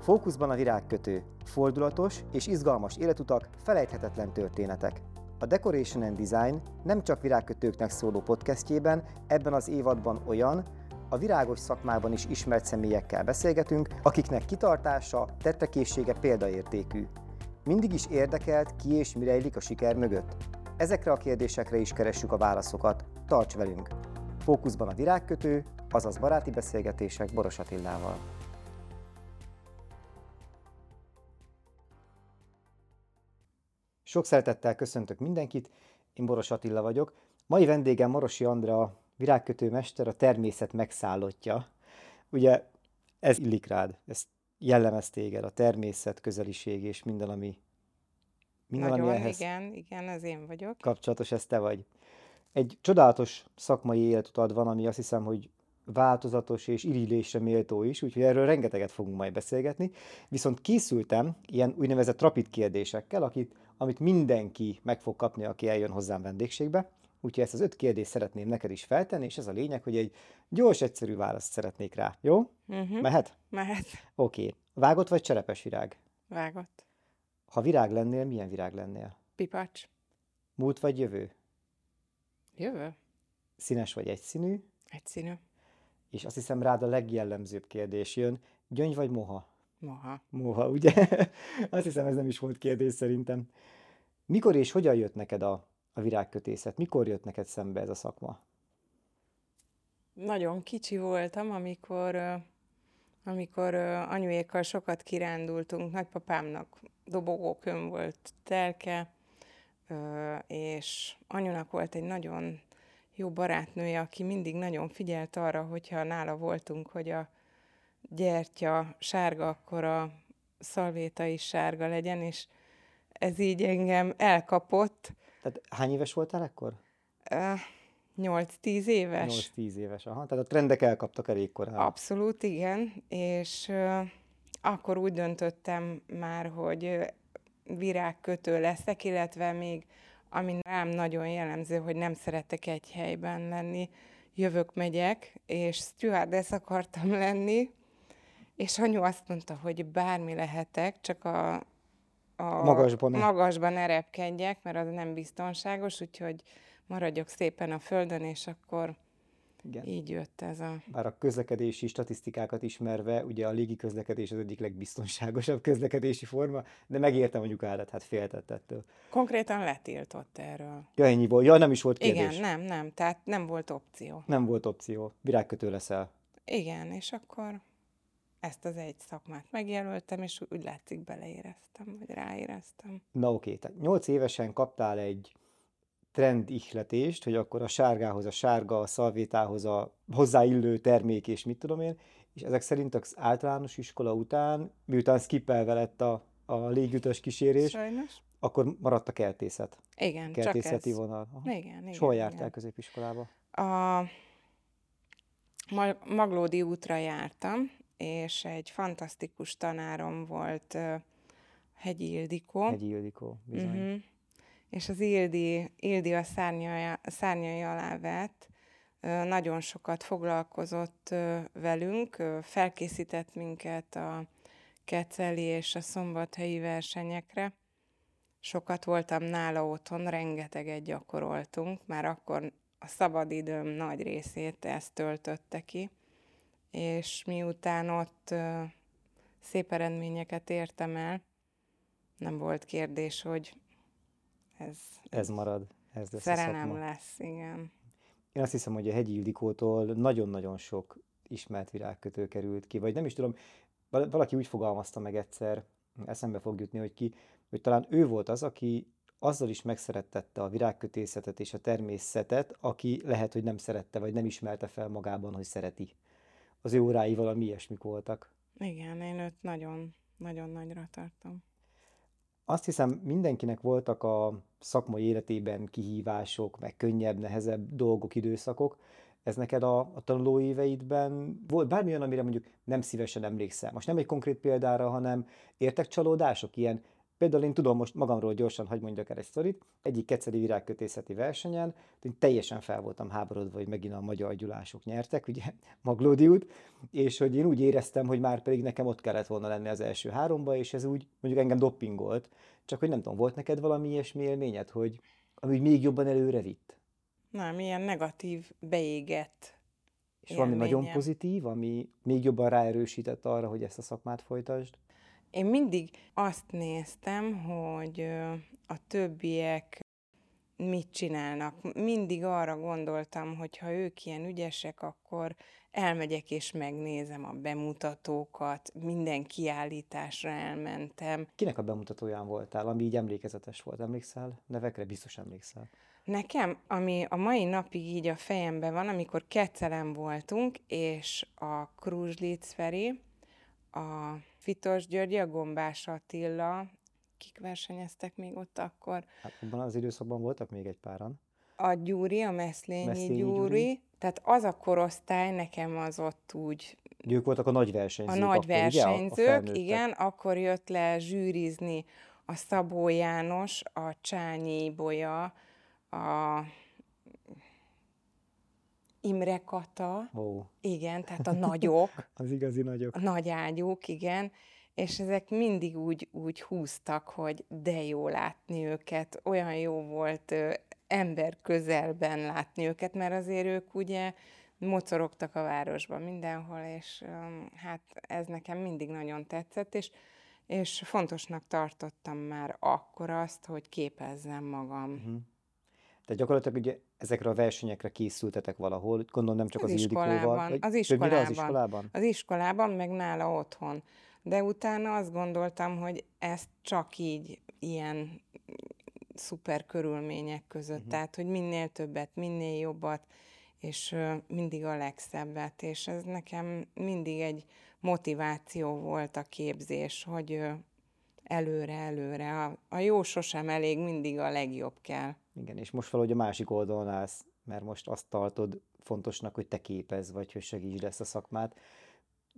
Fókuszban a virágkötő, fordulatos és izgalmas életutak, felejthetetlen történetek. A Decoration and Design nem csak virágkötőknek szóló podcastjében, ebben az évadban olyan, a virágos szakmában is ismert személyekkel beszélgetünk, akiknek kitartása, tettekészsége példaértékű. Mindig is érdekelt, ki és mi rejlik a siker mögött. Ezekre a kérdésekre is keressük a válaszokat. Tarts velünk! Fókuszban a virágkötő, azaz baráti beszélgetések Boros Attillával. Sok szeretettel köszöntök mindenkit, én Boros Attila vagyok. Mai vendégem Morosi Andrea, virágkötő mester, a természet megszállottja. Ugye ez illik rád, ez jellemez téged, a természet közeliség és minden, ami, minden, Nagyon, ami ehhez igen, igen, ez én vagyok. Kapcsolatos, ez te vagy. Egy csodálatos szakmai életutad van, ami azt hiszem, hogy változatos és irigylésre méltó is, úgyhogy erről rengeteget fogunk majd beszélgetni. Viszont készültem ilyen úgynevezett rapid kérdésekkel, akit, amit mindenki meg fog kapni, aki eljön hozzám vendégségbe. Úgyhogy ezt az öt kérdést szeretném neked is feltenni, és ez a lényeg, hogy egy gyors, egyszerű választ szeretnék rá. Jó? Uh-huh. Mehet? Mehet. Oké. Okay. Vágott vagy cserepes virág? Vágott. Ha virág lennél, milyen virág lennél? Pipacs. Múlt vagy jövő? Jövő. Színes vagy egyszínű? Egyszínű. És azt hiszem rád a legjellemzőbb kérdés jön. Gyöngy vagy moha? Moha. Moha, ugye? azt hiszem ez nem is volt kérdés szerintem. Mikor és hogyan jött neked a, a virágkötészet? Mikor jött neked szembe ez a szakma? Nagyon kicsi voltam, amikor, amikor anyuékkal sokat kirándultunk. Nagypapámnak dobogókön volt telke, és anyunak volt egy nagyon jó barátnője, aki mindig nagyon figyelt arra, hogyha nála voltunk, hogy a gyertya sárga, akkor a szalvéta is sárga legyen, és ez így engem elkapott. Tehát hány éves voltál ekkor? 8-10 éves. 8-10 éves, aha. Tehát a trendek elkaptak elég korán. Abszolút, igen. És uh, akkor úgy döntöttem már, hogy virágkötő leszek, illetve még ami rám nagyon jellemző, hogy nem szeretek egy helyben lenni. Jövök, megyek, és stewardess akartam lenni, és anyu azt mondta, hogy bármi lehetek, csak a, a magasban, magasban erepkedjek, mert az nem biztonságos, úgyhogy maradjak szépen a földön, és akkor igen. Így jött ez a... Bár a közlekedési statisztikákat ismerve, ugye a légi közlekedés az egyik legbiztonságosabb közlekedési forma, de megértem anyukádat, hát féltett ettől. Konkrétan letiltott erről. Ja, ennyi volt. Ja, nem is volt kérdés. Igen, nem, nem, tehát nem volt opció. Nem volt opció. Virágkötő leszel. Igen, és akkor ezt az egy szakmát megjelöltem, és úgy látszik beleéreztem, vagy ráéreztem. Na oké, tehát nyolc évesen kaptál egy trend ihletést, hogy akkor a sárgához a sárga, a szalvétához a hozzáillő termék, és mit tudom én, és ezek szerint az általános iskola után, miután skippelve lett a, a légütös kísérés, Sajnos. akkor maradt a kertészet. Igen, Kertészeti csak ez. vonal. Aha. Igen, igen. hol jártál igen. középiskolába? A Maglódi útra jártam, és egy fantasztikus tanárom volt Hegyi Ildikó. Hegyi Ildikó, bizony. Uh-huh és az Ildi, Ildi a szárnyai, szárnyai alá vett, nagyon sokat foglalkozott velünk, felkészített minket a keceli és a szombathelyi versenyekre. Sokat voltam nála otthon, rengeteget gyakoroltunk, már akkor a szabadidőm nagy részét ezt töltötte ki, és miután ott szép eredményeket értem el, nem volt kérdés, hogy ez, ez marad. Ez lesz szerelem lesz, igen. Én azt hiszem, hogy a Hegyi Ildikótól nagyon-nagyon sok ismert virágkötő került ki, vagy nem is tudom, valaki úgy fogalmazta meg egyszer, eszembe fog jutni, hogy ki, hogy talán ő volt az, aki azzal is megszerettette a virágkötészetet és a természetet, aki lehet, hogy nem szerette, vagy nem ismerte fel magában, hogy szereti. Az ő órái valami ilyesmik voltak. Igen, én őt nagyon, nagyon nagyra tartom. Azt hiszem, mindenkinek voltak a szakmai életében kihívások, meg könnyebb, nehezebb dolgok, időszakok. Ez neked a, a tanuló éveidben volt bármi olyan, amire mondjuk nem szívesen emlékszel? Most nem egy konkrét példára, hanem értek csalódások, ilyen Például én tudom most magamról gyorsan, hogy mondjak el egy sztorit. Egyik keceli virágkötészeti versenyen, én teljesen fel voltam háborodva, hogy megint a magyar gyulások nyertek, ugye Maglódiút, és hogy én úgy éreztem, hogy már pedig nekem ott kellett volna lenni az első háromba, és ez úgy mondjuk engem doppingolt. Csak hogy nem tudom, volt neked valami ilyesmi élményed, hogy ami úgy még jobban előre vitt? Nem, ilyen negatív, beégett És valami nagyon pozitív, ami még jobban ráerősített arra, hogy ezt a szakmát folytasd? Én mindig azt néztem, hogy a többiek mit csinálnak. Mindig arra gondoltam, hogy ha ők ilyen ügyesek, akkor elmegyek és megnézem a bemutatókat, minden kiállításra elmentem. Kinek a bemutatóján voltál, ami így emlékezetes volt? Emlékszel? Nevekre biztos emlékszel. Nekem, ami a mai napig így a fejemben van, amikor Kecelen voltunk, és a Kruzslic Feri, a Fitos György, a Gombás Attila, kik versenyeztek még ott akkor, Hát abban az időszakban voltak még egy páran. a Gyuri, a Meszlényi, Meszlényi Gyuri, Gyuri. tehát az a korosztály nekem az ott úgy Ők voltak a nagy a versenyzők. nagy akkor, ugye? A- a versenyzők, igen, akkor jött le zsűrizni a Szabó János, a Csányi Bolya, a Imre Kata, Ó, igen, tehát a nagyok, az igazi nagyok. a nagy ágyúk, igen, és ezek mindig úgy, úgy húztak, hogy de jó látni őket, olyan jó volt ö, ember közelben látni őket, mert azért ők ugye mocorogtak a városban mindenhol, és öm, hát ez nekem mindig nagyon tetszett, és, és fontosnak tartottam már akkor azt, hogy képezzem magam. Mhm. Tehát gyakorlatilag ugye ezekre a versenyekre készültetek valahol, gondolom nem csak az, Az Ildikóval. iskolában, az többnyire az iskolában. iskolában? Az iskolában, meg nála otthon. De utána azt gondoltam, hogy ezt csak így ilyen szuper körülmények között, Mhm. tehát, hogy minél többet, minél jobbat, és mindig a legszebbet, és ez nekem mindig egy motiváció volt a képzés, hogy előre, előre. A, a jó sosem elég, mindig a legjobb kell. Igen, és most valahogy a másik oldalon állsz, mert most azt tartod fontosnak, hogy te képez, vagy hogy segítsd ezt a szakmát.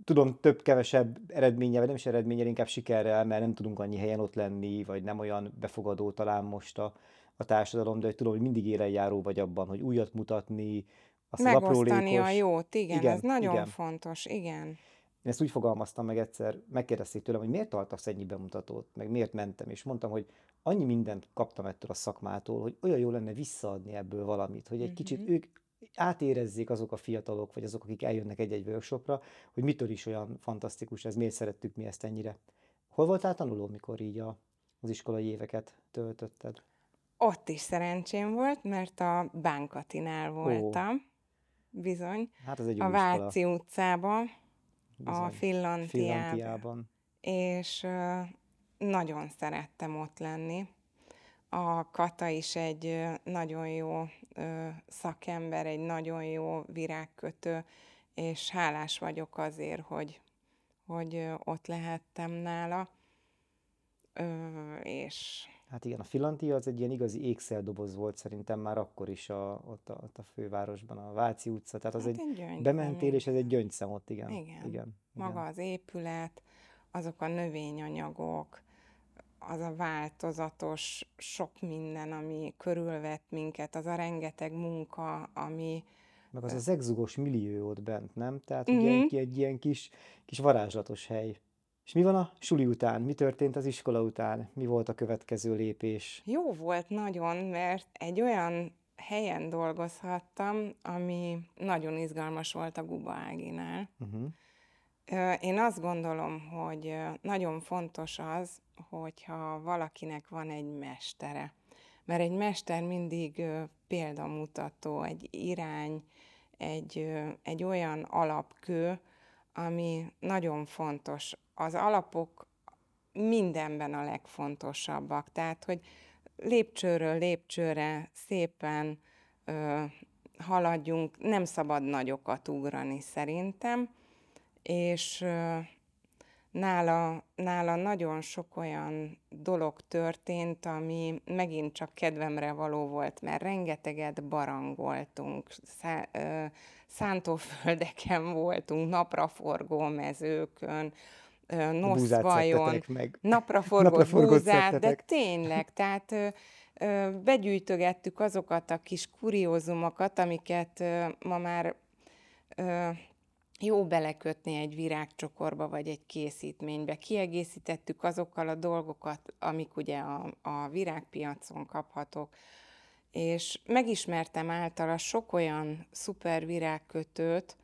Tudom, több-kevesebb eredménye, vagy nem is eredménye, inkább sikerrel, mert nem tudunk annyi helyen ott lenni, vagy nem olyan befogadó talán most a, a társadalom, de hogy tudom, hogy mindig élenjáró vagy abban, hogy újat mutatni, azt az Megosztani a aprólékos... jót, igen, Igen, ez nagyon igen. fontos, igen. Én ezt úgy fogalmaztam meg egyszer, megkérdezték tőlem, hogy miért tartasz ennyi bemutatót, meg miért mentem, és mondtam, hogy annyi mindent kaptam ettől a szakmától, hogy olyan jó lenne visszaadni ebből valamit, hogy egy kicsit ők átérezzék azok a fiatalok, vagy azok, akik eljönnek egy-egy workshopra, hogy mitől is olyan fantasztikus ez, miért szerettük mi ezt ennyire. Hol voltál tanuló, mikor így a, az iskolai éveket töltötted? Ott is szerencsém volt, mert a Bánkatinál voltam, bizony, Hát ez egy a iskola. Váci a bizony. Fillantiában, Fillantiában. és nagyon szerettem ott lenni. A Kata is egy nagyon jó szakember, egy nagyon jó virágkötő, és hálás vagyok azért, hogy, hogy ott lehettem nála. És Hát igen, a Filantia az egy ilyen igazi ékszerdoboz volt szerintem már akkor is a, ott, a, ott a fővárosban, a Váci utca. Tehát az Hát egy, egy bementél, és ez egy gyöngyszem ott, igen. Igen. igen, maga igen. az épület, azok a növényanyagok, az a változatos sok minden, ami körülvett minket, az a rengeteg munka, ami Meg az az exugos millió ott bent, nem? Tehát ugye Mhm. egy, egy ilyen kis, kis varázslatos hely. És mi van a suli után? Mi történt az iskola után? Mi volt a következő lépés? jó volt nagyon, mert egy olyan helyen dolgozhattam, ami nagyon izgalmas volt a Guba Áginál. Uh-huh. Én azt gondolom, hogy nagyon fontos az, hogyha valakinek van egy mestere. Mert egy mester mindig példamutató, egy irány, egy, egy olyan alapkő, ami nagyon fontos. Az alapok mindenben a legfontosabbak. Tehát, hogy lépcsőről lépcsőre szépen ö, haladjunk, nem szabad nagyokat ugrani szerintem, és ö, nála, nála nagyon sok olyan dolog történt, ami megint csak kedvemre való volt, mert rengeteget barangoltunk, szá, ö, szántóföldeken voltunk, napraforgó mezőkön, noszvajon, meg. napraforgott búzát, de tényleg, tehát begyűjtögettük azokat a kis kuriózumokat, amiket ma már jó belekötni egy virágcsokorba vagy egy készítménybe. Kiegészítettük azokkal a dolgokat, amik ugye a, a virágpiacon kaphatók, és megismertem általa sok olyan szuper virágkötőt,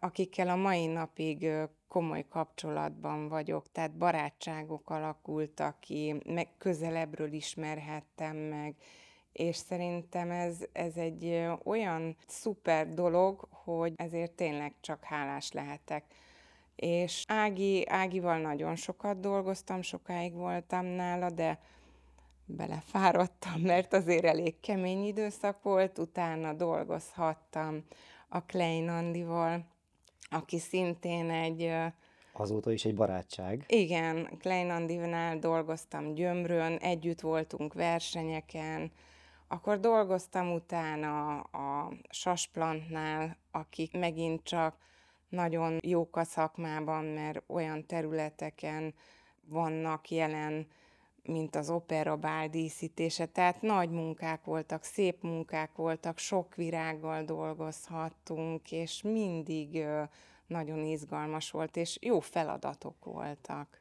akikkel a mai napig komoly kapcsolatban vagyok, tehát barátságok alakultak ki, meg közelebbről ismerhettem meg, és szerintem ez, ez egy olyan szuper dolog, hogy ezért tényleg csak hálás lehetek. És Ági, Ágival nagyon sokat dolgoztam, sokáig voltam nála, de belefáradtam, mert azért elég kemény időszak volt, utána dolgozhattam a Klein Andival, aki szintén egy, Azóta is egy barátság. igen, Klein Andinál dolgoztam Gyömrön, együtt voltunk versenyeken, akkor dolgoztam utána a Sasplantnál, akik megint csak nagyon jók a szakmában, mert olyan területeken vannak jelen, mint az opera bál díszítése. Tehát nagy munkák voltak, szép munkák voltak, sok virággal dolgozhattunk, és mindig nagyon izgalmas volt, és jó feladatok voltak.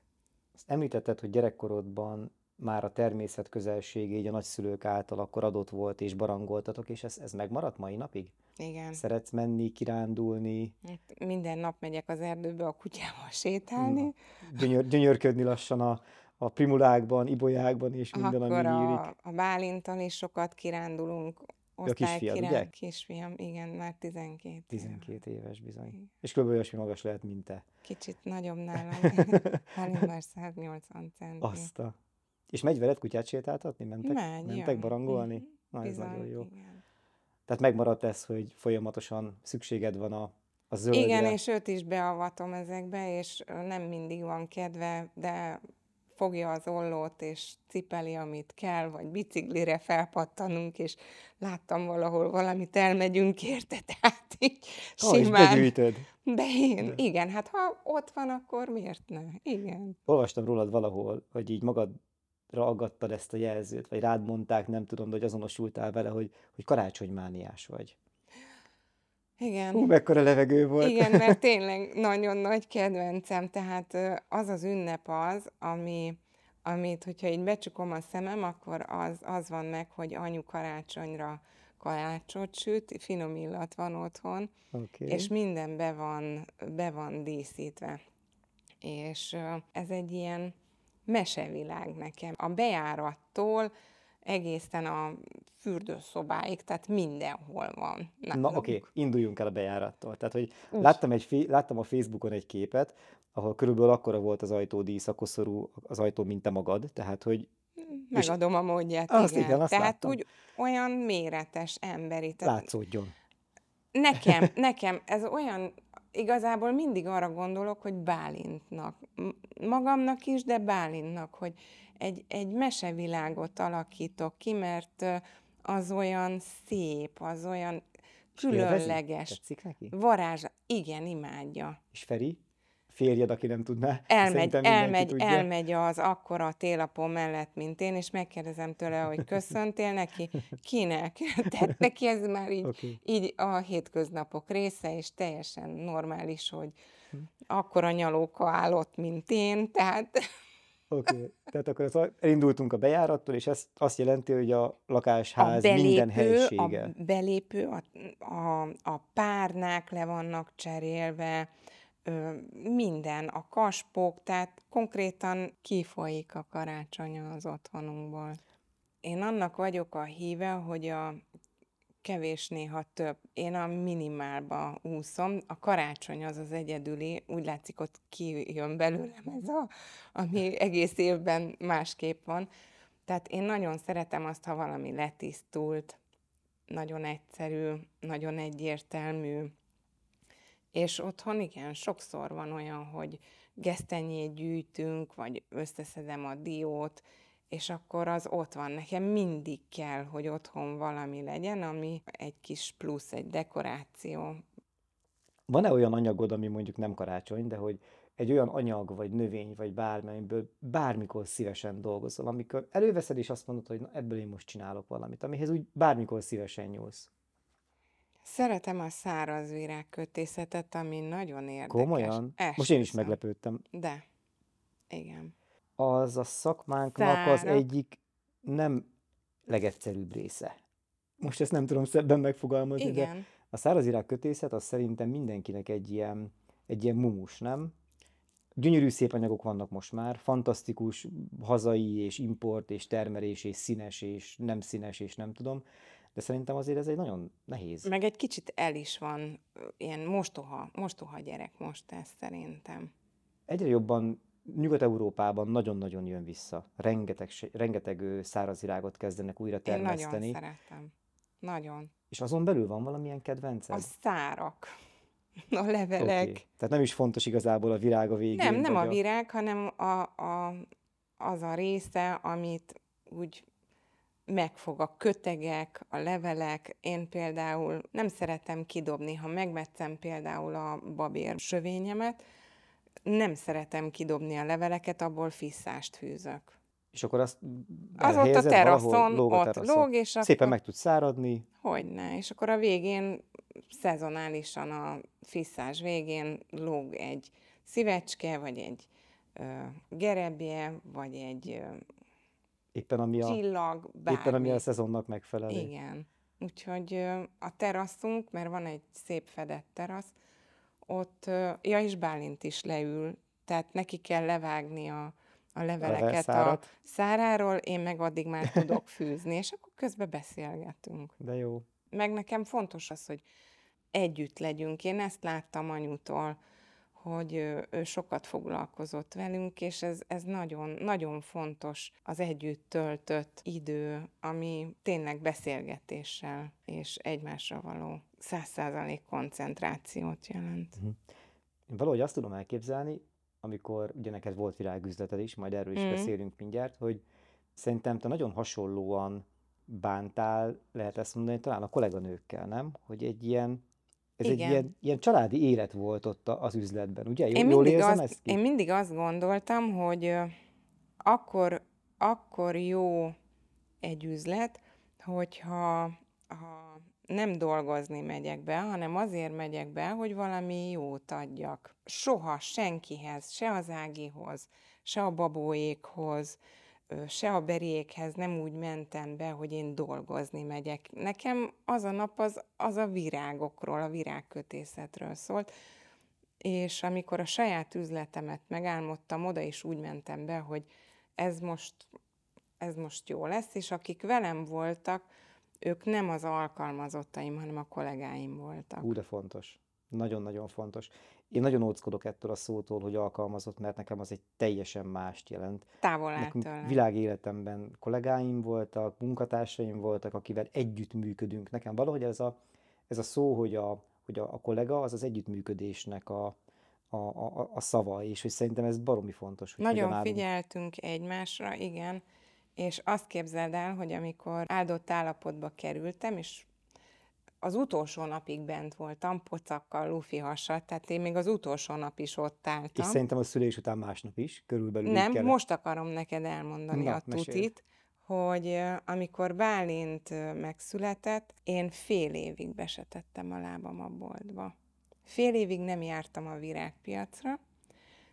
Azt említetted, hogy gyerekkorodban már a természet közelsége így a nagyszülők által akkor adott volt, és barangoltatok, és ez, ez megmaradt mai napig? Igen. Szeretsz menni, kirándulni, Hát Minden nap megyek az erdőbe a kutyával sétálni, gyönyör, gyönyörködni lassan a, a primulákban, ibolyákban, és minden, akkor ami nyílik. a, a Bálinttal is sokat kirándulunk, kisfiad, osztálykirán- ugye? Kisfiam, igen, már 12 éves. 12 éves bizony. És kb. olyasmi magas lehet, mint te. Kicsit nagyobb nálam. Bálint már 180 centi. Azt a... És megy veled kutyát sétáltatni? Mentek, Megy, mentek jön. barangolni? Mhm. Na, ez Bizony, nagyon jó. Igen. Tehát megmaradt ez, hogy folyamatosan szükséged van a, a zöldre. igen, és őt is beavatom ezekbe, és nem mindig van kedve, de fogja az ollót, és cipeli, amit kell, vagy biciklire felpattanunk, és láttam valahol valamit, elmegyünk érte, tehát így és simán. begyűjtöd. De én, De. igen, hát ha ott van, akkor miért ne? Igen. Olvastam rólad valahol, hogy így magadra aggattad ezt a jelzőt, vagy rád mondták, nem tudom, de hogy azonosultál vele, hogy, hogy karácsonymániás vagy. Igen. Hú, mekkora levegő volt. Igen, mert tényleg nagyon nagy kedvencem, tehát az az ünnep az, ami, amit, hogyha így becsukom a szemem, akkor az, az van meg, hogy anyu karácsonyra kalácsot süt, finom illat van otthon, Oké. és minden be van, be van díszítve. És ez egy ilyen mesevilág nekem. A bejárattól egészen a fürdőszobáig, tehát mindenhol van. Na, nálunk. oké, induljunk el a bejárattól. Tehát, hogy Úgy. láttam, egy, láttam a Facebookon egy képet, ahol körülbelül akkora volt az ajtódísz, szorú az ajtó, mint te magad, tehát, hogy és Megadom a módját, azt igen. igen, azt Tehát láttam. úgy olyan méretes emberi. Tehát látszódjon. Nekem, nekem ez olyan, igazából mindig arra gondolok, hogy Bálintnak, magamnak is, de Bálintnak, hogy egy, egy mesevilágot alakítok ki, mert az olyan szép, az olyan különleges, Tetszik neki? varázs, igen, imádja. És Feri? Férjed, aki nem tudná. Elmegy, elmegy, tudja. elmegy az akkora télapó mellett, mint én, és megkérdezem tőle, hogy köszöntél neki, kinek? Tehát neki ez már így, Oké. így a hétköznapok része, és teljesen normális, hogy Hm. akkora nyalóka állott, mint én, tehát Oké, okay. tehát akkor az, elindultunk a bejárattól, és ez azt jelenti, hogy a a lakásház minden belépő, helysége. a belépő, a, a, a párnák le vannak cserélve, minden, a kaspok, tehát konkrétan kifolyik a karácsony az otthonunkból. Én annak vagyok a híve, hogy a kevés néha több. Én a minimálba úszom, a karácsony az az egyedüli, úgy látszik ott kijön belőlem ez a, ami egész évben másképp van. Tehát én nagyon szeretem azt, ha valami letisztult, nagyon egyszerű, nagyon egyértelmű, és otthon igen, sokszor van olyan, hogy gesztenyét gyűjtünk, vagy összeszedem a diót, és akkor az ott van. Nekem mindig kell, hogy otthon valami legyen, ami egy kis plusz, egy dekoráció. Van-e olyan anyagod, ami mondjuk nem karácsony, de hogy egy olyan anyag, vagy növény, vagy bármi, bármikor szívesen dolgozol, amikor előveszed és azt mondod, hogy na, ebből én most csinálok valamit, amihez úgy bármikor szívesen nyúlsz. Szeretem a száraz virágkötészetet, ami nagyon érdekes. Komolyan? Most én is meglepődtem. De. Igen. Az a szakmánknak az egyik nem legegyszerűbb része. Most ezt nem tudom szebben megfogalmazni, Igen. de a szárazvirág kötészet az szerintem mindenkinek egy ilyen, egy ilyen mumus, nem? Gyönyörű szép anyagok vannak most már, fantasztikus hazai és import és termelés és színes és nem színes és nem tudom, de szerintem azért ez egy nagyon nehéz. Meg egy kicsit el is van, ilyen mostoha, mostoha gyerek most ez szerintem. Egyre jobban Nyugat-Európában nagyon-nagyon jön vissza. Rengeteg, rengeteg szárazvirágot kezdenek újra termeszteni. Én nagyon szeretem. Nagyon. És azon belül van valamilyen kedvenced? A szárak. A levelek. Okay. Tehát nem is fontos igazából a virág a végén? Nem, nem a virág, hanem a, a, az a része, amit úgy megfog a kötegek, a levelek. Én például nem szeretem kidobni, ha megmetszem például a babér sövényemet, nem szeretem kidobni a leveleket, abból fisszást fűzök. És akkor azt az ott a teraszon, lóg a teraszon. ott lóg, és akkor... Szépen meg tud száradni. Hogyne, és akkor a végén, szezonálisan a fisszás végén lóg egy szívecske, vagy egy ö, gerebje, vagy egy ö, éppen ami a, csillag, bármi. Éppen ami a szezonnak megfelel. Igen. Úgyhogy a teraszunk, mert van egy szép fedett terasz, ott, ja, és Bálint is leül, tehát neki kell levágni a, a leveleket a száráról, én meg addig már tudok fűzni, és akkor közben beszélgetünk. De jó. Meg nekem fontos az, hogy együtt legyünk. Én ezt láttam anyutól, hogy ő sokat foglalkozott velünk, és ez, ez nagyon, nagyon fontos az együtt töltött idő, ami tényleg beszélgetéssel és egymásra való száz százalék koncentrációt jelent. Uh-huh. Én valahogy azt tudom elképzelni, amikor ugye neked volt virágüzleted is, majd erről is mm. beszélünk mindjárt, hogy szerintem te nagyon hasonlóan bántál, lehet ezt mondani, talán a kolléganőkkel, nem? Hogy egy ilyen, ez Igen. egy ilyen, ilyen családi élet volt ott az üzletben, ugye? Jól, én, jól érzem azt, ezt ki? én mindig azt gondoltam, hogy akkor, akkor jó egy üzlet, hogyha ha nem dolgozni megyek be, hanem azért megyek be, hogy valami jót adjak. Soha senkihez, se az Ágihoz, se a babóékhoz, se a beriékhez nem úgy mentem be, hogy én dolgozni megyek. Nekem az a nap az, az a virágokról, a virágkötészetről szólt, és amikor a saját üzletemet megálmodtam, oda is úgy mentem be, hogy ez most, ez most jó lesz, és akik velem voltak, ők nem az alkalmazottaim, hanem a kollégáim voltak. Ú, de fontos. Nagyon-nagyon fontos. Én nagyon óckodok ettől a szótól, hogy alkalmazott, mert nekem az egy teljesen mást jelent. Távol áll. Világéletemben kollégáim voltak, munkatársaim voltak, akivel együtt működünk. Nekem valahogy ez a, ez a szó, hogy a, hogy a, a kollega, az az együttműködésnek a, a, a, a szava, és hogy szerintem ez baromi fontos. Hogy Nagyon figyeltünk egymásra, igen, és azt képzeld el, hogy amikor áldott állapotba kerültem, és az utolsó napig bent voltam, pocakkal, lufi hasat, tehát én még az utolsó nap is ott álltam. És szerintem a szülés után másnap is, körülbelül Nem, most akarom neked elmondani Na, a tutit, mesél. hogy amikor Bálint megszületett, én fél évig besetettem a lábam a boltba. Fél évig nem jártam a virágpiacra,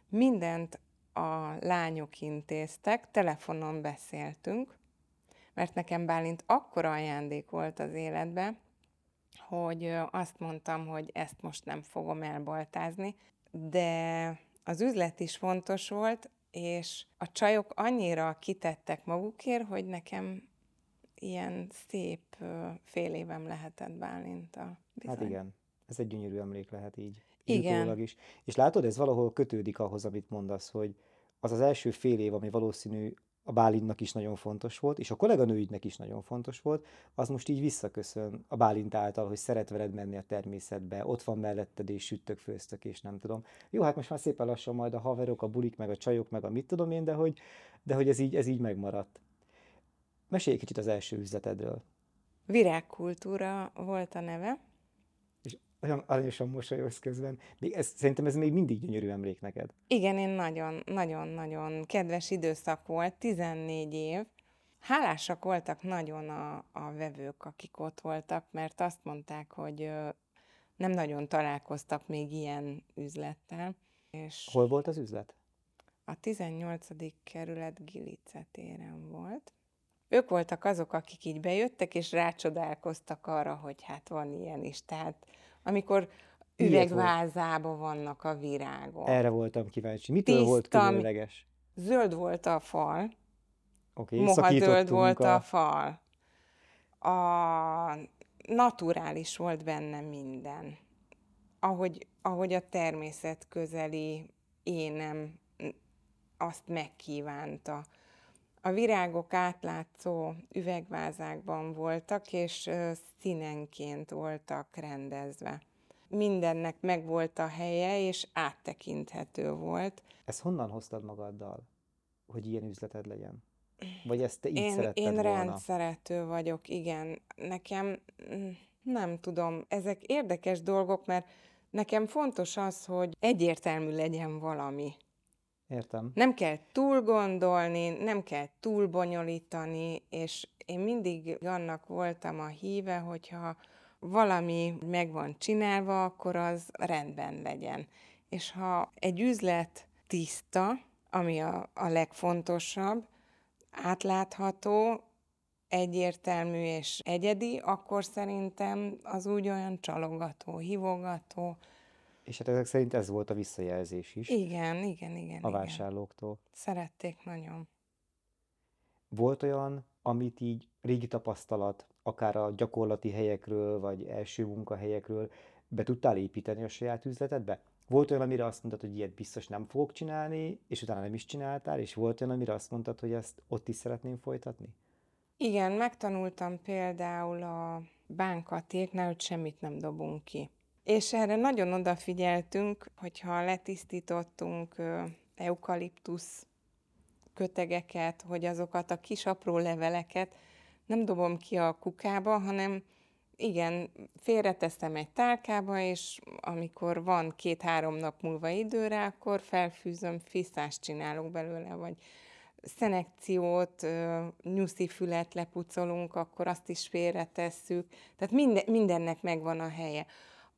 mindent a lányok intéztek, telefonon beszéltünk, mert nekem Bálint akkora ajándék volt az életbe, hogy azt mondtam, hogy ezt most nem fogom elbaltázni, de az üzlet is fontos volt, és a csajok annyira kitettek magukért, hogy nekem ilyen szép fél évem lehetett Bálinta. Bizony. Hát igen, ez egy gyönyörű emlék lehet így. Igen. Is. És látod, ez valahol kötődik ahhoz, amit mondasz, hogy az az első fél év, ami valószínű a Bálintnak is nagyon fontos volt, és a kolléganőidnek is nagyon fontos volt, az most így visszaköszön a Bálint által, hogy szeret veled menni a természetbe, ott van melletted, és süttök, főztök, és nem tudom. Jó, hát most már szépen lassan majd a haverok, a bulik, meg a csajok, meg a mit tudom én, de hogy, de hogy ez, így, ez így megmaradt. Mesélj egy kicsit az első üzletedről. Virágkultúra volt a neve. Olyan aranyosan mosolyogsz közben. Még ez, szerintem ez még mindig gyönyörű emlék neked. Igen, én nagyon, nagyon, nagyon kedves időszak volt, 14 év. Hálásak voltak nagyon a, a vevők, akik ott voltak, mert azt mondták, hogy nem nagyon találkoztak még ilyen üzlettel. És Hol volt az üzlet? a 18. kerület Gilice téren volt. Ők voltak azok, akik így bejöttek, és rácsodálkoztak arra, hogy hát van ilyen is. Tehát amikor volt. üvegvázában vannak a virágok. Erre voltam kíváncsi. Mitől volt Tiszta, mi- különleges? Zöld volt a fal, Oké, moha zöld volt a a... fal. A naturális volt benne minden. Ahogy, ahogy a természet közeli énem azt megkívánta. A virágok átlátszó üvegvázákban voltak, és színenként voltak rendezve. Mindennek megvolt a helye, és áttekinthető volt. Ezt honnan hoztad magaddal, hogy ilyen üzleted legyen? Vagy ezt te így Én, szeretted én volna? rendszerető vagyok, igen. Nekem mm, nem tudom, ezek érdekes dolgok, mert nekem fontos az, hogy egyértelmű legyen valami. Értem. Nem kell túl gondolni, nem kell túl bonyolítani, és én mindig annak voltam a híve, hogyha valami meg van csinálva, akkor az rendben legyen. És ha egy üzlet tiszta, ami a, a legfontosabb, átlátható, egyértelmű és egyedi, akkor szerintem az úgy olyan csalogató, hívogató. És hát ezek szerint ez volt a visszajelzés is Igen, igen, igen, a igen. vásárlóktól. Szerették nagyon. Volt olyan, amit így régi tapasztalat, akár a gyakorlati helyekről, vagy első munkahelyekről be tudtál építeni a saját üzletedbe? Volt olyan, amire azt mondtad, hogy ilyet biztos nem fogok csinálni, és utána nem is csináltál, és volt olyan, amire azt mondtad, hogy ezt ott is szeretném folytatni? Igen, megtanultam például a bánkatéknál, hogy semmit nem dobunk ki. És erre nagyon odafigyeltünk, hogyha letisztítottunk eukaliptusz kötegeket, hogy azokat a kis apró leveleket nem dobom ki a kukába, hanem igen, félreteszem egy tálkába, és amikor van két-három nap múlva időre, akkor felfűzöm, fiszást csinálok belőle, vagy szenekciót, nyuszi fület lepucolunk, akkor azt is félretesszük. Tehát minden, mindennek megvan a helye.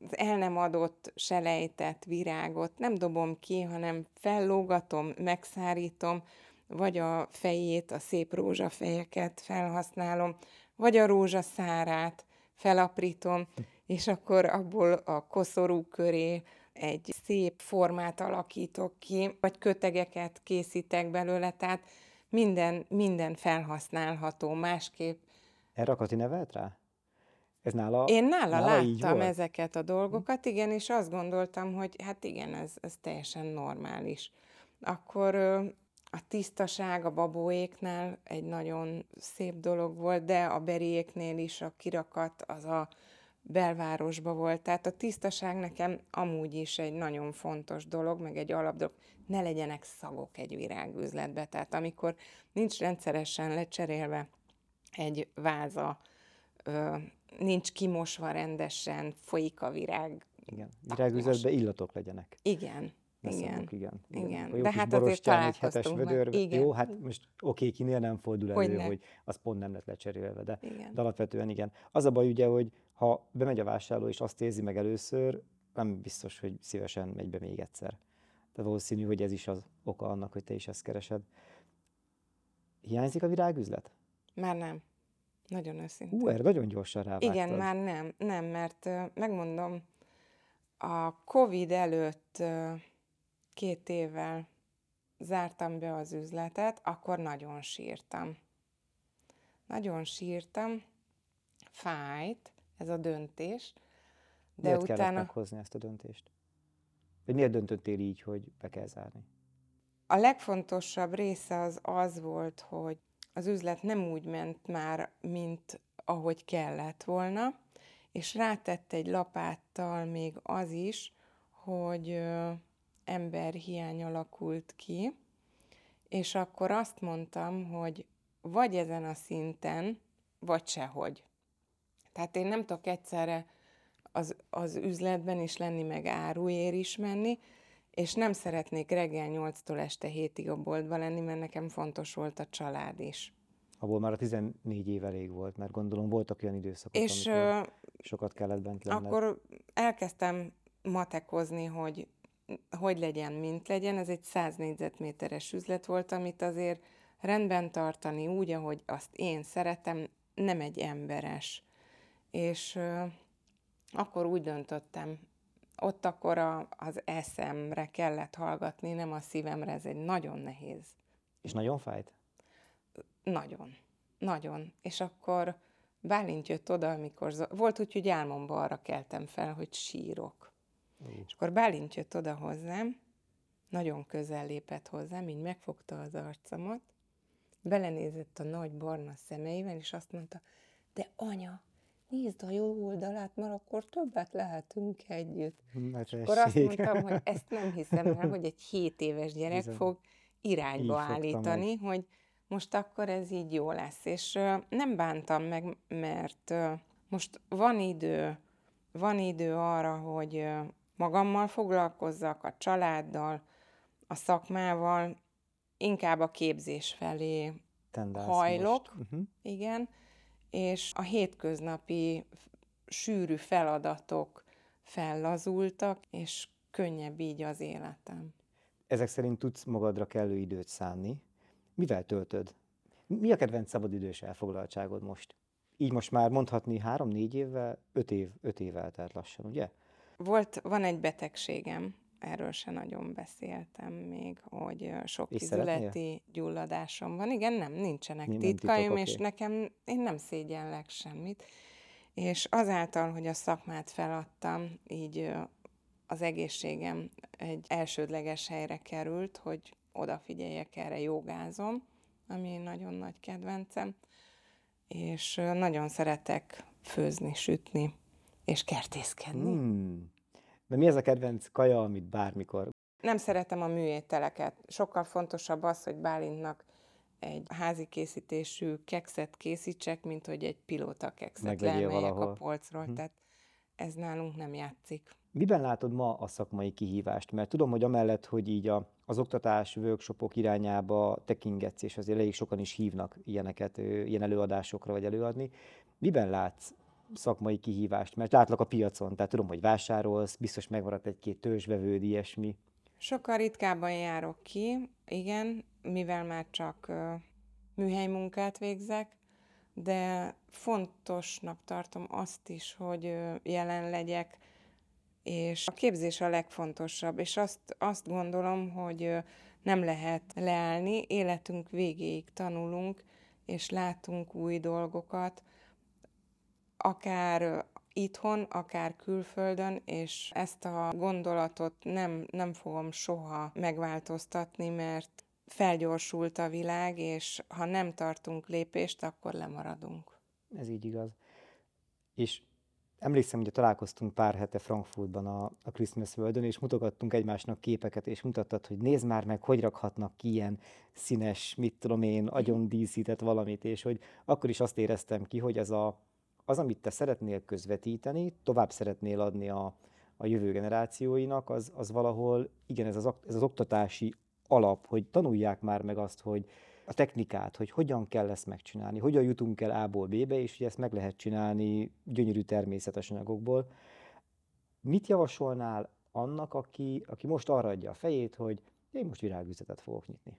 Az el nem adott, selejtett virágot nem dobom ki, hanem fellógatom, megszárítom, vagy a fejét, a szép rózsafejeket felhasználom, vagy a rózsaszárát felaprítom, és akkor abból a koszorú köré egy szép formát alakítok ki, vagy kötegeket készítek belőle, tehát minden, minden felhasználható másképp. Erre a Kati nevelt rá? Ez nála, Én nála, nála így láttam ezeket a dolgokat, igen, és azt gondoltam, hogy hát igen, ez, ez teljesen normális. Akkor a tisztaság a babóéknál egy nagyon szép dolog volt, de a beriéknél is a kirakat az a belvárosba volt. Tehát a tisztaság nekem amúgy is egy nagyon fontos dolog, meg egy alapdolog. Ne legyenek szagok egy virágüzletbe. Tehát amikor nincs rendszeresen lecserélve egy váza, nincs kimosva rendesen, folyik a virág. Igen. Virágüzletben illatok legyenek. Igen, Ne igen. igen. igen. Jó De hát azért találkoztunk már. vödörbe. Igen. Jó, hát most oké, kinél nem fordul elő, Hogyne. hogy az pont nem lett lecserélve, de, Igen. de alapvetően igen. Az a baj ugye, hogy ha bemegy a vásárló és azt érzi meg először, nem biztos, hogy szívesen megy be még egyszer. Tehát valószínű, hogy ez is az oka annak, hogy te is ezt keresed. Hiányzik a virágüzlet? Már nem. Nagyon őszintén. Hú, erre nagyon gyorsan rávágtad. Igen, már nem, nem, mert megmondom, a Covid előtt két évvel zártam be az üzletet, akkor nagyon sírtam. Nagyon sírtam, fájt ez a döntés, de miért kellett utána meghozni ezt a döntést? Vagy miért döntöttél így, hogy be kell zárni? a legfontosabb része az az volt, hogy az üzlet nem úgy ment már, mint ahogy kellett volna, és rátett egy lapáttal még az is, hogy emberhiány alakult ki, és akkor azt mondtam, hogy vagy ezen a szinten, vagy sehogy. Tehát én nem tudok egyszerre az, az üzletben is lenni, meg áruér is menni, és nem szeretnék reggel 8-tól este 7-ig a boltba lenni, mert nekem fontos volt a család is. Abból már a 14 év elég volt, mert gondolom voltak olyan időszakok, És amikor sokat kellett bent lenned. akkor elkezdtem matekozni, hogy hogy legyen, mint legyen. Ez egy 100 négyzetméteres üzlet volt, amit azért rendben tartani úgy, ahogy azt én szeretem, nem egy emberes. És akkor úgy döntöttem, ott akkor a, az eszemre kellett hallgatni, nem a szívemre, ez egy nagyon nehéz. És nagyon fájt? Nagyon. Nagyon. És akkor Bálint jött oda, amikor... Volt úgy, hogy álmomba arra keltem fel, hogy sírok. Ú. És akkor Bálint jött oda hozzám, nagyon közel lépett hozzám, így megfogta az arcomat, belenézett a nagy barna szemeivel, és azt mondta, de anya, nézd a jó oldalát, mert akkor többet lehetünk együtt. Nagy Akkor azt mondtam, hogy ezt nem hiszem el, hogy egy 7 éves gyerek Bizony. fog irányba Így állítani, hogy most akkor ez így jó lesz. És ö, nem bántam meg, mert ö, most van idő, van idő arra, hogy ö, magammal foglalkozzak, a családdal, a szakmával, inkább a képzés felé Tendálsz hajlok. most. Uh-huh. igen, és a hétköznapi sűrű feladatok fellazultak, és könnyebb így az életem. Ezek szerint tudsz magadra kellő időt szánni. Mivel töltöd? Mi a kedvenc szabadidős elfoglaltságod most? Így most már mondhatni három-négy évvel, öt év, öt év eltelt lassan, ugye? Volt, van egy betegségem, erről se nagyon beszéltem még, hogy sok És szeretnél? gyulladásom van. Igen, nem, nincsenek Nem- titkaim, titok, és oké. nekem, én nem szégyellek semmit. És azáltal, hogy a szakmát feladtam, így az egészségem egy elsődleges helyre került, hogy odafigyeljek erre, jogázom, ami nagyon nagy kedvencem, és nagyon szeretek főzni, sütni, és kertészkedni. Hmm. De mi ez a kedvenc kaja, amit bármikor? Nem szeretem a műételeket. Sokkal fontosabb az, hogy Bálintnak egy házi készítésű kekszet készítsek, mint hogy egy pilóta kekszet leemeljek a polcról. Mhm. Tehát ez nálunk nem játszik. Miben látod ma a szakmai kihívást? Mert tudom, hogy amellett, hogy így a, az oktatás, workshopok irányába tekingetsz, és azért elég sokan is hívnak ilyeneket, ilyen előadásokra vagy előadni. Miben látsz szakmai kihívást? Mert látlak a piacon, tehát tudom, hogy vásárolsz, biztos megmaradt egy-két törzsvevőd, ilyesmi. Sokkal ritkábban járok ki, igen, mivel már csak ö, műhely munkát végzek, de fontosnak tartom azt is, hogy jelen legyek, és a képzés a legfontosabb, és azt, azt gondolom, hogy nem lehet leállni, életünk végéig tanulunk, és látunk új dolgokat, akár itthon, akár külföldön, és ezt a gondolatot nem, nem fogom soha megváltoztatni, mert felgyorsult a világ, és ha nem tartunk lépést, akkor lemaradunk. Ez így igaz. És emlékszem, hogy találkoztunk pár hete Frankfurtban a, a Christmas world és mutogattunk egymásnak képeket, és mutattad, hogy nézd már meg, hogy rakhatnak ki ilyen színes, mit tudom én, agyon díszített valamit, és hogy akkor is azt éreztem ki, hogy ez a, az, amit te szeretnél közvetíteni, tovább szeretnél adni a, a jövő generációinak, az, az valahol, igen, ez az, ez az oktatási alap, hogy tanulják már meg azt, hogy a technikát, hogy hogyan kell ezt megcsinálni, hogyan jutunk el A-ból B-be, és hogy ezt meg lehet csinálni gyönyörű természetes anyagokból. Mit javasolnál annak, aki, aki most arra adja a fejét, hogy én most virágüzletet fogok nyitni?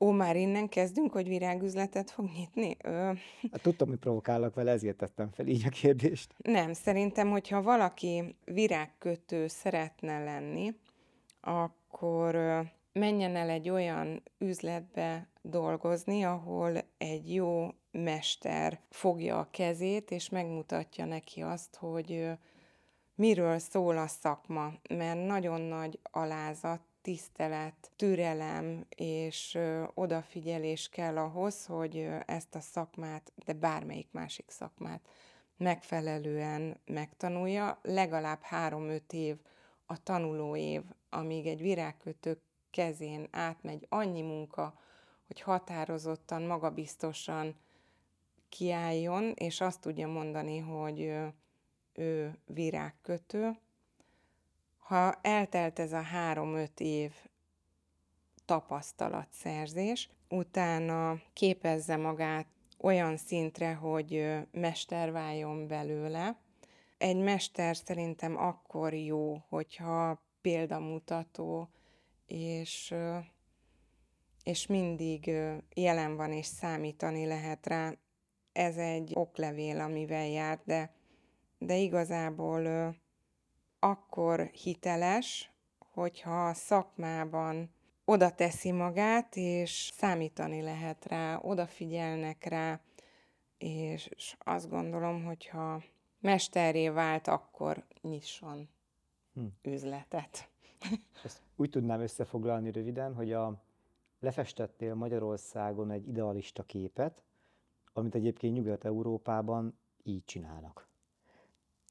Ó, már innen kezdünk, hogy virágüzletet fog nyitni? Ö, Hát tudtam, hogy provokálok vele, ezért tettem fel így a kérdést. Nem, szerintem, hogyha valaki virágkötő szeretne lenni, akkor menjen el egy olyan üzletbe dolgozni, ahol egy jó mester fogja a kezét, és megmutatja neki azt, hogy miről szól a szakma, mert nagyon nagy alázat, tisztelet, türelem és odafigyelés kell ahhoz, hogy ezt a szakmát, de bármelyik másik szakmát megfelelően megtanulja. Legalább három-öt év a tanuló év, amíg egy virágkötő kezén átmegy annyi munka, hogy határozottan, magabiztosan kiálljon, és azt tudja mondani, hogy ő virágkötő. Ha eltelt ez a három-öt év tapasztalatszerzés, utána képezze magát olyan szintre, hogy mester váljon belőle. Egy mester szerintem akkor jó, hogyha példamutató, és, és mindig jelen van, és számítani lehet rá. Ez egy oklevél, amivel jár, de, de igazából akkor hiteles, hogyha a szakmában oda teszi magát, és számítani lehet rá, odafigyelnek rá, és azt gondolom, hogyha mesteré vált, akkor nyisson hm. üzletet. Ezt úgy tudnám összefoglalni röviden, hogy a lefestettél Magyarországon egy idealista képet, amit egyébként Nyugat-Európában így csinálnak.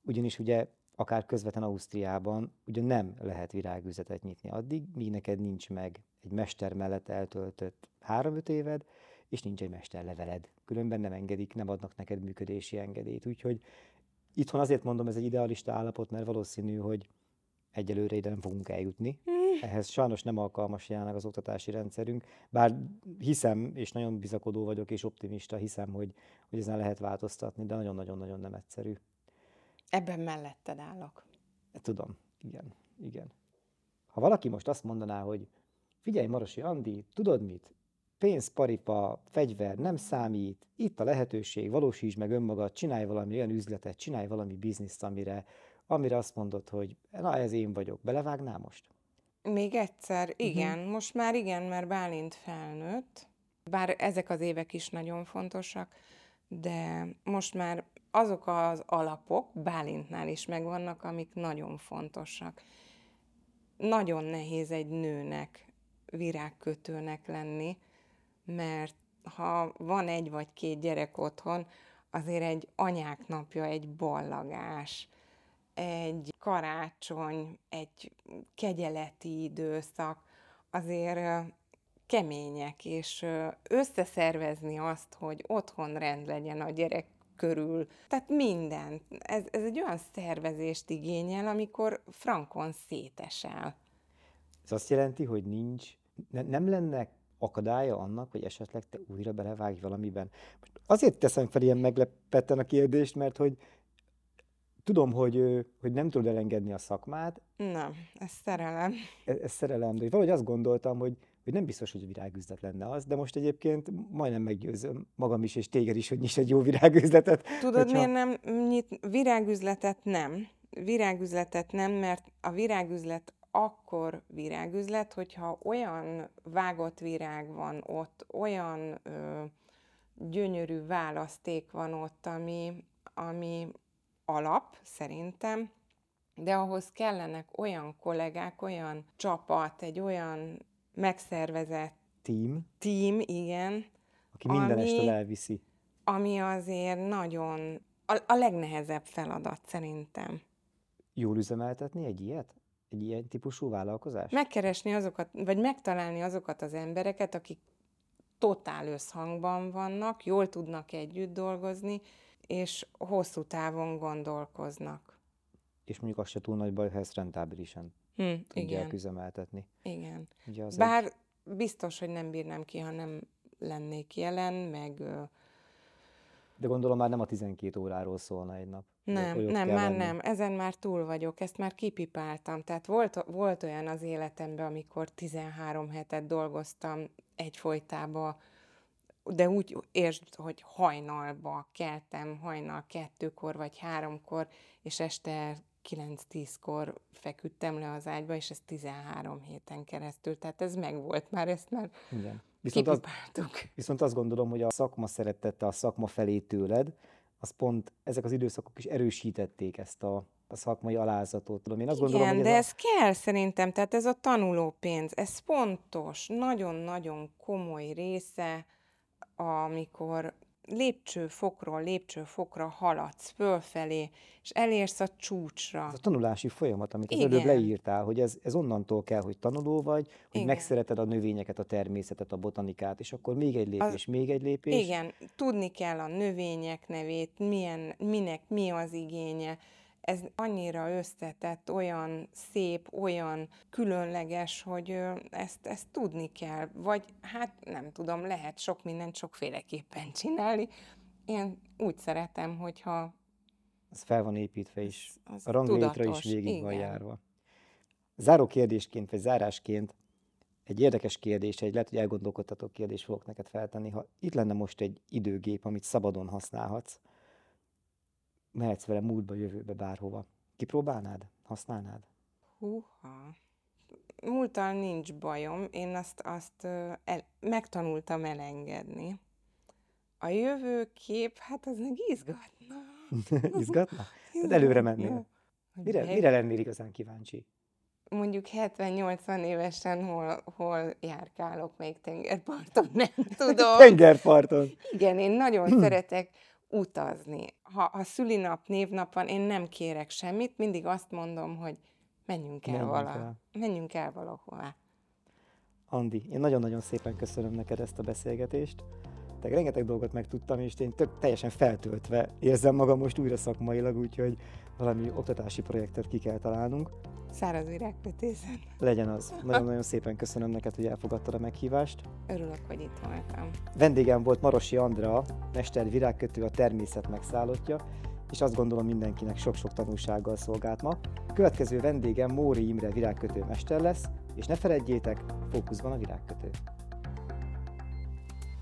Ugyanis ugye akár közvetlen Ausztriában ugye nem lehet virágüzetet nyitni addig, míg neked nincs meg egy mester mellett eltöltött három-öt éved, és nincs egy mesterleveled. Különben nem engedik, nem adnak neked működési engedélyt. Úgyhogy itthon azért mondom, ez egy idealista állapot, mert valószínű, hogy egyelőre ide nem fogunk eljutni. Ehhez sajnos nem alkalmas jelenleg az oktatási rendszerünk, bár hiszem, és nagyon bizakodó vagyok, és optimista, hiszem, hogy, hogy ezen lehet változtatni, de nagyon-nagyon-nagyon nem egyszerű. Ebben melletted állok. Tudom, igen, igen. Ha valaki most azt mondaná, hogy figyelj Marosi Andi, tudod mit? Pénz, paripa, fegyver nem számít, itt a lehetőség, valósítsd meg önmagad, csinálj valami olyan üzletet, csinálj valami bizniszt, amire, amire azt mondod, hogy na ez én vagyok, belevágnál most? Még egyszer, igen, uh-huh. most már igen, mert Bálint felnőtt, bár ezek az évek is nagyon fontosak, de most már azok az alapok Bálintnál is megvannak, amik nagyon fontosak. Nagyon nehéz egy nőnek virágkötőnek lenni, mert ha van egy vagy két gyerek otthon, azért egy anyák napja, egy ballagás, egy karácsony, egy kegyeleti időszak, azért kemények, és összeszervezni azt, hogy otthon rend legyen a gyerek körül. Tehát minden. Ez, ez egy olyan szervezést igényel, amikor frankon szétesel. Ez azt jelenti, hogy nincs, ne, nem lenne akadálya annak, hogy esetleg te újra belevágj valamiben? Most azért teszem fel ilyen meglepetten a kérdést, mert hogy tudom, hogy, hogy nem tudod elengedni a szakmát. Nem, ez szerelem. Ez, ez szerelem, de valahogy azt gondoltam, hogy hogy nem biztos, hogy virágüzlet lenne az, de most egyébként majdnem meggyőzöm magam is, és téged is, hogy nyis egy jó virágüzletet. Tudod, hogyha... miért nem nyit virágüzletet nem? Virágüzletet nem, mert a virágüzlet akkor virágüzlet, hogyha olyan vágott virág van ott, olyan ö, gyönyörű választék van ott, ami, ami alap szerintem, de ahhoz kellenek olyan kollégák, olyan csapat, egy olyan megszervezett team, team igen, aki mindenestől elviszi. Ami azért nagyon a, a legnehezebb feladat szerintem. Jól üzemeltetni egy ilyet? Egy ilyen típusú vállalkozás? Megkeresni azokat, vagy megtalálni azokat az embereket, akik totál összhangban vannak, jól tudnak együtt dolgozni, és hosszú távon gondolkoznak. És mondjuk az se túl nagy baj, ha ezt rentábilisan hm, tudják igen. üzemeltetni. Igen. Ugye az Bár egy... biztos, hogy nem bírnám ki, ha nem lennék jelen, meg... De gondolom már nem a 12 óráról szólna egy nap. Nem, nem, már lenni. nem. Ezen már túl vagyok, ezt már kipipáltam. Tehát volt, volt olyan az életemben, amikor 13 hetet dolgoztam egyfolytában, de úgy értsd, hogy hajnalba keltem, hajnal kettőkor vagy háromkor, és este 9-10-kor feküdtem le az ágyba, és ez 13 héten keresztül, tehát ez megvolt már, ezt már Igen. Viszont, az, viszont azt gondolom, hogy a szakma szeretette a szakma felé tőled, az pont ezek az időszakok is erősítették ezt a, a szakmai alázatot. Én azt Igen, gondolom, hogy de ez, ez a... kell szerintem, tehát ez a tanulópénz, ez fontos, nagyon-nagyon komoly része, amikor lépcsőfokról lépcsőfokra haladsz fölfelé, és elérsz a csúcsra. Ez a tanulási folyamat, amit az előbb leírtál, hogy ez, ez onnantól kell, hogy tanuló vagy, hogy igen. megszereted a növényeket, a természetet, a botanikát, és akkor még egy lépés, az, még egy lépés. Igen, tudni kell a növények nevét, milyen, minek mi az igénye, ez annyira összetett, olyan szép, olyan különleges, hogy ezt, ezt tudni kell. Vagy hát nem tudom, lehet sok mindent sokféleképpen csinálni. Én úgy szeretem, hogyha... Az fel van építve is, az, a ranglétra is végig igen. van járva. Záró kérdésként, vagy zárásként egy érdekes kérdés, egy lehet, hogy elgondolkodható kérdés fogok neked feltenni. Ha itt lenne most egy időgép, amit szabadon használhatsz, mehetsz vele múltba, jövőbe, bárhova. Kipróbálnád? Használnád? Húha. Múltal nincs bajom, én azt, azt el, megtanultam elengedni. A jövőkép, hát az meg izgatna. izgatna? Tehát előre mennél. Mire, mire lennél igazán kíváncsi? mondjuk 70-80 évesen hol, hol járkálok még tengerparton, nem tudom. tengerparton. Igen, én nagyon szeretek utazni. Ha a szülinap, névnap van, én nem kérek semmit, mindig azt mondom, hogy menjünk el, menjünk vala, el. menjünk el valahová. Andi, én nagyon-nagyon szépen köszönöm neked ezt a beszélgetést. Tehát rengeteg dolgot megtudtam, és én tök, teljesen feltöltve érzem magam most újra szakmailag, úgyhogy valami oktatási projektet ki kell találnunk. Száraz virágkötészen. Legyen az. Nagyon-nagyon szépen köszönöm neked, hogy elfogadtad a meghívást. Örülök, hogy itt voltam. Vendégem volt Marosi Andrea, mester virágkötő, a természet megszállottja, és azt gondolom mindenkinek sok-sok tanulsággal szolgált ma. Következő vendégem Móri Imre virágkötő mester lesz, és ne feledjétek, fókuszban a virágkötő.